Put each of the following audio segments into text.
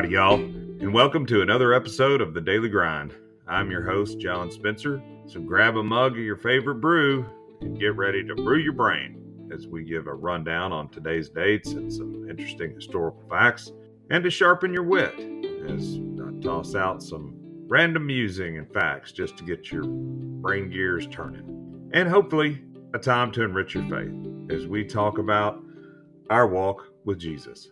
Howdy, y'all, and welcome to another episode of The Daily Grind. I'm your host, John Spencer. So grab a mug of your favorite brew and get ready to brew your brain as we give a rundown on today's dates and some interesting historical facts, and to sharpen your wit as I toss out some random musing and facts just to get your brain gears turning. And hopefully, a time to enrich your faith as we talk about our walk with Jesus.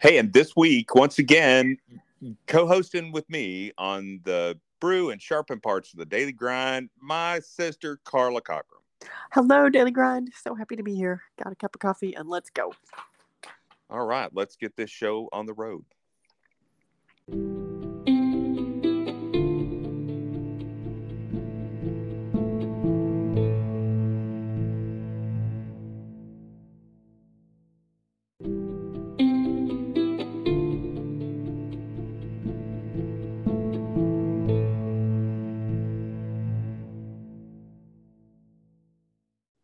Hey, and this week, once again, co hosting with me on the brew and sharpen parts of the daily grind, my sister, Carla Cochran. Hello, Daily Grind. So happy to be here. Got a cup of coffee and let's go. All right, let's get this show on the road.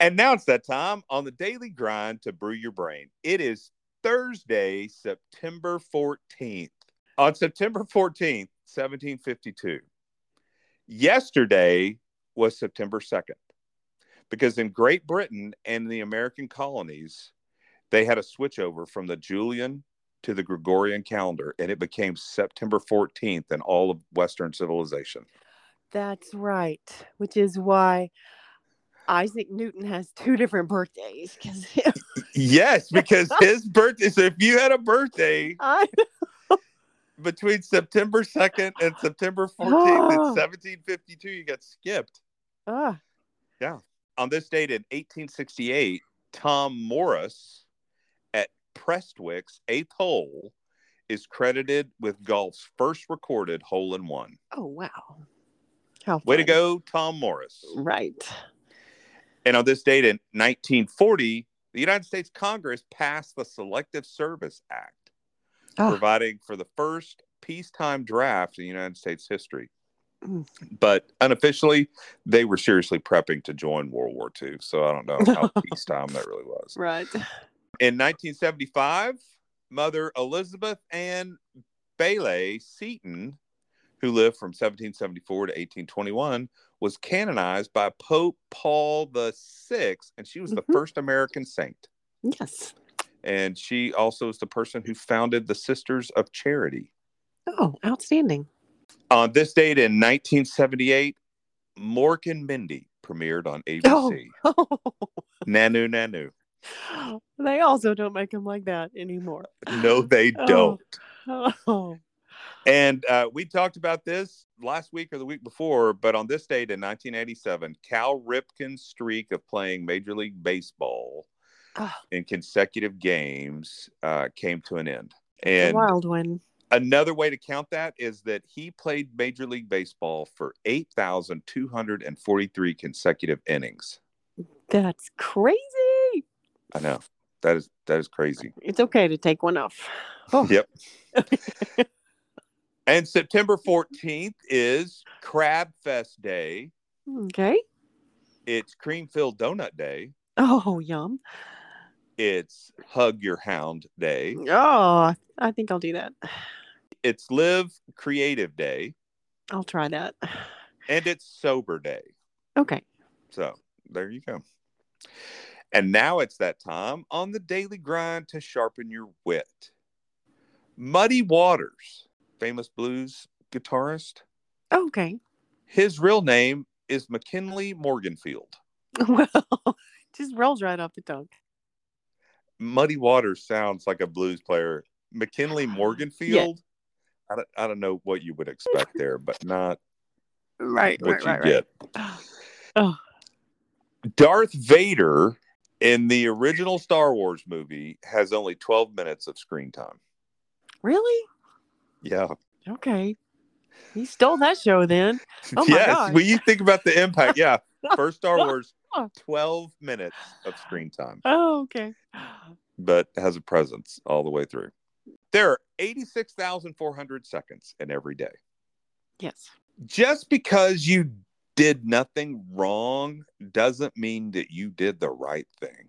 And now it's that time on the daily grind to brew your brain. It is Thursday, September 14th. On September 14th, 1752, yesterday was September 2nd, because in Great Britain and the American colonies, they had a switchover from the Julian to the Gregorian calendar, and it became September 14th in all of Western civilization. That's right. Which is why Isaac Newton has two different birthdays. Because Yes, because his birthday. So if you had a birthday between September 2nd and September 14th in 1752, you got skipped. ah, yeah, On this date in 1868, Tom Morris at Prestwick's eighth hole is credited with golf's first recorded hole in one. oh wow. How Way to go, Tom Morris. Right. And on this date in 1940, the United States Congress passed the Selective Service Act, Ah. providing for the first peacetime draft in United States history. Mm. But unofficially, they were seriously prepping to join World War II. So I don't know how peacetime that really was. Right. In 1975, Mother Elizabeth Ann Bayley Seton, who lived from 1774 to 1821, was canonized by Pope Paul the Sixth, and she was the Mhm. first American saint. Yes. And she also is the person who founded the Sisters of Charity. Oh, outstanding. On this date in 1978, Mork and Mindy premiered on ABC. Oh. Nanu Nanu. they also don't make them like that anymore. No, they Oh. don't. Oh. And uh, we talked about this last week or the week before, but on this date in 1987, Cal Ripken's streak of playing Major League Baseball Ah. in consecutive games uh, came to an end. A And wild one. another way to count that is that he played Major League Baseball for 8,243 consecutive innings. That's crazy. I know. That is that is crazy. It's okay to take one off. Oh. Yep. and September 14th is Crab Fest Day. Okay. It's Cream Filled Donut Day. Oh, yum. It's Hug Your Hound Day. Oh, I think I'll do that. It's Live Creative Day. I'll try that. And it's Sober Day. Okay. So there you go. And now it's that time on the daily grind to sharpen your wit. Muddy Waters, famous blues guitarist. Okay. His real name is McKinley Morganfield. Well, just rolls right off the tongue. Muddy Waters sounds like a blues player. McKinley ah, Morganfield. I, don't, I don't know what you would expect there, but not Right. what right, you right, get. right. Oh, Darth Vader in the original Star Wars movie has only 12 minutes of screen time. really? Yeah. Okay. He stole that show then. Oh my yes. When you think about the impact, yeah. First Star Wars, 12 minutes of screen time, Oh, okay. but has a presence all the way through. There are 86,400 seconds in every day. Yes. Just because you did nothing wrong doesn't mean that you did the right thing.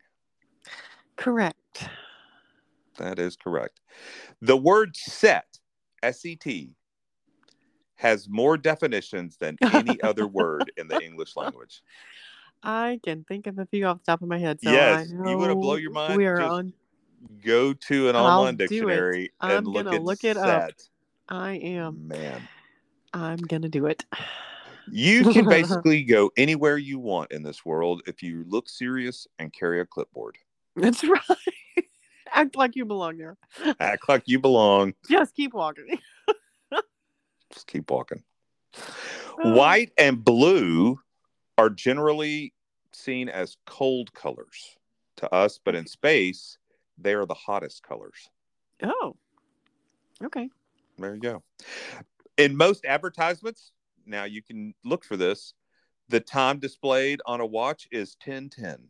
Correct. That is correct. The word set, S E T, has more definitions than any other word in the English language. I can think of a few off the top of my head. So Yes, you wanna blow your mind? We are on. Go to an online dictionary I'm and look gonna at look it up. I am. Man, I'm gonna do it. you can basically go anywhere you want in this world if you look serious and carry a clipboard. That's right. Act like you belong there. Act like you belong. Just keep walking. Just keep walking. Oh. White and blue are generally seen as cold colors to us, but in space, they are the hottest colors. Oh. Okay. There you go. In most advertisements, now you can look for this. The time displayed on a watch is 1010.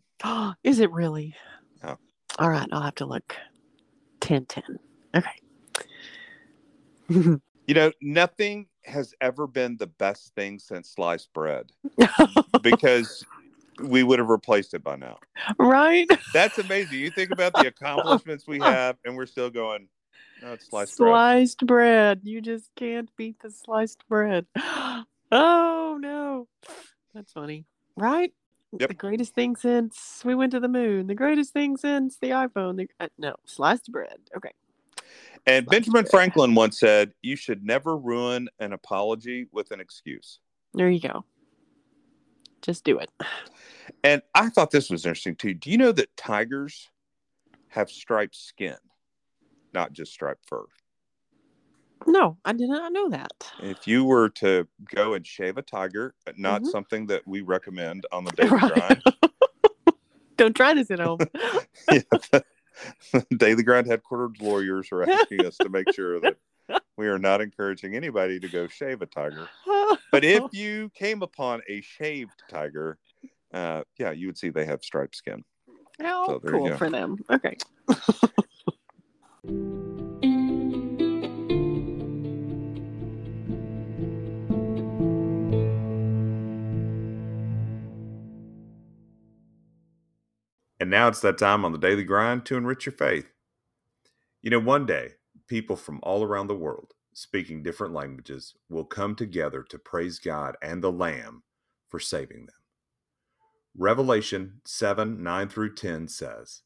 Is it really? Oh. All right. I'll have to look. 10 10. Okay. You know, nothing has ever been the best thing since sliced bread because we would have replaced it by now. right? That's amazing. You think about the accomplishments we have, and we're still going, no, it's sliced bread. sliced bread. You just can't beat the sliced bread. Oh no. That's funny. Right? Yep. The greatest thing since we went to the moon. The greatest thing since the iPhone. The, uh, no, sliced bread. Okay. And Sliced Benjamin bread. Franklin once said, You should never ruin an apology with an excuse. There you go. Just do it. And I thought this was interesting too. Do you know that tigers have striped skin, not just striped fur? No, I did not know that. If you were to go and shave a tiger, not Mhm. something that we recommend on the daily Right. grind. Don't try this at home. Yeah, the daily grind headquarters lawyers are asking us to make sure that we are not encouraging anybody to go shave a tiger. But if you came upon a shaved tiger, uh, yeah, you would see they have striped skin. How So cool for them. Okay. And now it's that time on the daily grind to enrich your faith. You know, one day, people from all around the world, speaking different languages, will come together to praise God and the Lamb for saving them. Revelation 7 9 through 10 says,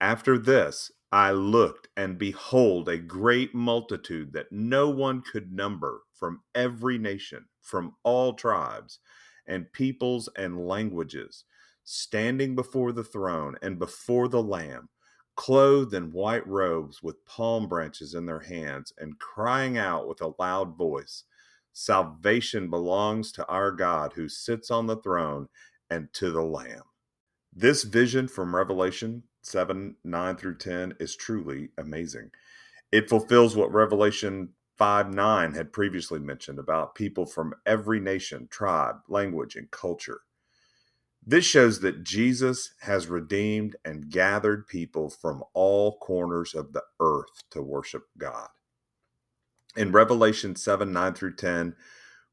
After this, I looked, and behold, a great multitude that no one could number from every nation, from all tribes and peoples and languages standing before the throne and before the Lamb, clothed in white robes with palm branches in their hands, and crying out with a loud voice Salvation belongs to our God who sits on the throne and to the Lamb. This vision from Revelation 7 9 through 10 is truly amazing. It fulfills what Revelation 5 9 had previously mentioned about people from every nation, tribe, language, and culture. This shows that Jesus has redeemed and gathered people from all corners of the earth to worship God. In Revelation 7 9 through 10,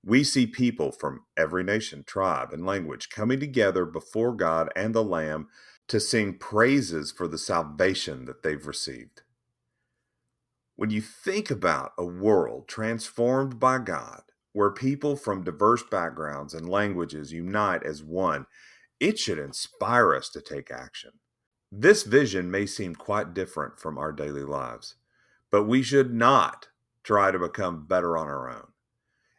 we see people from every nation, tribe, and language coming together before God and the Lamb to sing praises for the salvation that they've received. When you think about a world transformed by God, where people from diverse backgrounds and languages unite as one, it should inspire us to take action. This vision may seem quite different from our daily lives, but we should not try to become better on our own.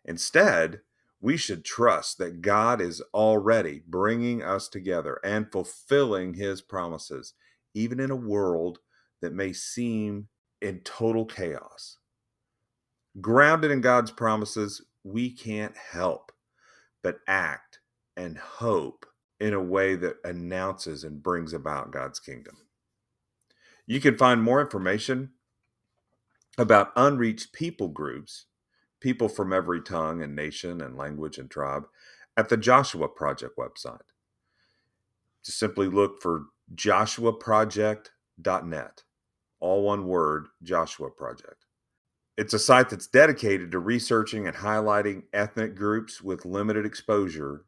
Instead, we should trust that God is already bringing us together and fulfilling his promises, even in a world that may seem in total chaos. Grounded in God's promises, we can't help but act and hope in a way that announces and brings about God's kingdom. You can find more information about unreached people groups, people from every tongue and nation and language and tribe, at the Joshua Project website. Just simply look for joshuaproject.net, all one word, Joshua Project. It's a site that's dedicated to researching and highlighting ethnic groups with limited exposure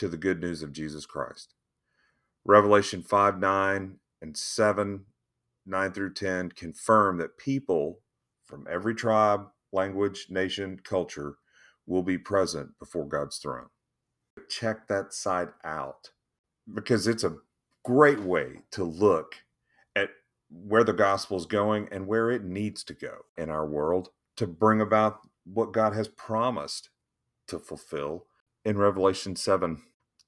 to the good news of Jesus Christ. Revelation 5 9 and 7 9 through 10 confirm that people from every tribe, language, nation, culture will be present before God's throne. Check that site out because it's a great way to look at where the gospel is going and where it needs to go in our world to bring about what God has promised to fulfill in Revelation 7.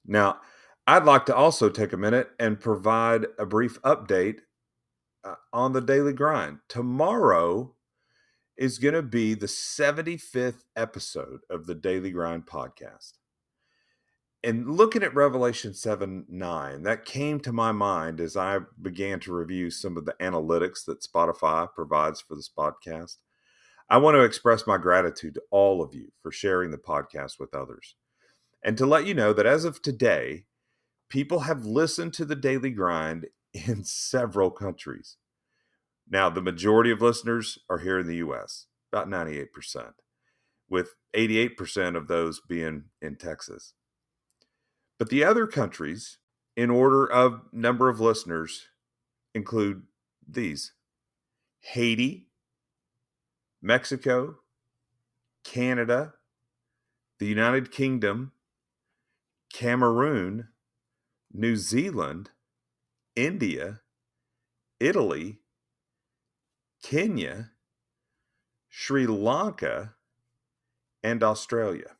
Now, I'd like to also take a minute and provide a brief update uh, on the daily grind. Tomorrow is going to be the 75th episode of the Daily Grind podcast. And looking at Revelation 7 9, that came to my mind as I began to review some of the analytics that Spotify provides for this podcast. I want to express my gratitude to all of you for sharing the podcast with others. And to let you know that as of today, people have listened to the Daily Grind in several countries. Now, the majority of listeners are here in the US, about 98%, with 88% of those being in Texas. But the other countries, in order of number of listeners, include these Haiti, Mexico, Canada, the United Kingdom, Cameroon, New Zealand, India, Italy, Kenya, Sri Lanka, and Australia.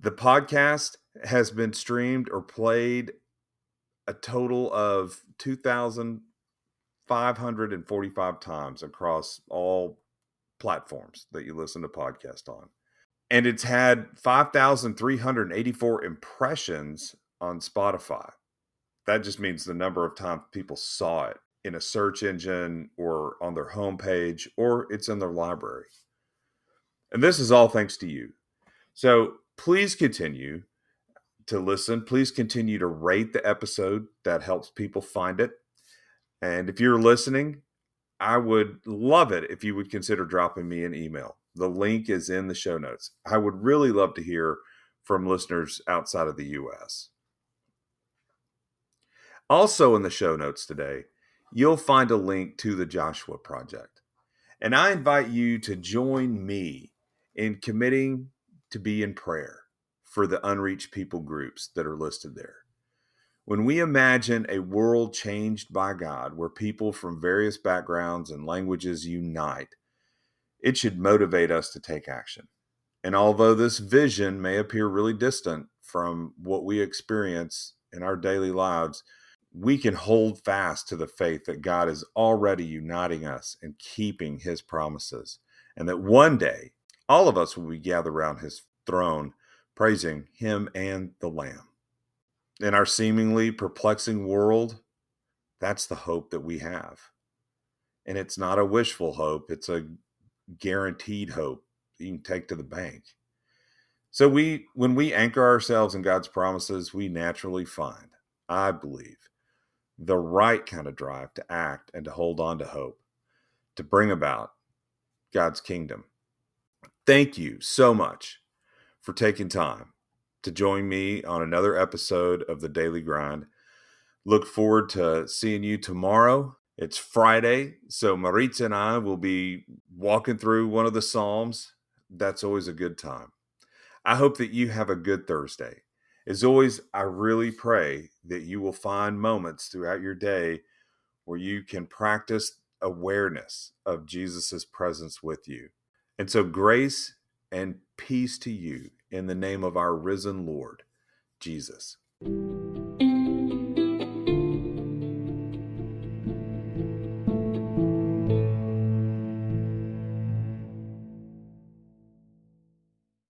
The podcast has been streamed or played a total of 2,545 times across all platforms that you listen to podcast on. And it's had 5,384 impressions on Spotify. That just means the number of times people saw it in a search engine or on their homepage or it's in their library. And this is all thanks to you. So please continue to listen. Please continue to rate the episode. That helps people find it. And if you're listening, I would love it if you would consider dropping me an email. The link is in the show notes. I would really love to hear from listeners outside of the US. Also, in the show notes today, you'll find a link to the Joshua Project. And I invite you to join me in committing to be in prayer for the unreached people groups that are listed there. When we imagine a world changed by God, where people from various backgrounds and languages unite, it should motivate us to take action. And although this vision may appear really distant from what we experience in our daily lives, we can hold fast to the faith that God is already uniting us and keeping his promises, and that one day all of us will be gathered around his throne, praising him and the Lamb in our seemingly perplexing world, that's the hope that we have. And it's not a wishful hope, it's a guaranteed hope you can take to the bank. So we when we anchor ourselves in God's promises, we naturally find, I believe, the right kind of drive to act and to hold on to hope, to bring about God's kingdom. Thank you so much for taking time to join me on another episode of the Daily Grind. Look forward to seeing you tomorrow. It's Friday, so Maritza and I will be walking through one of the Psalms. That's always a good time. I hope that you have a good Thursday. As always, I really pray that you will find moments throughout your day where you can practice awareness of Jesus' presence with you. And so, grace and peace to you in the name of our risen Lord, Jesus.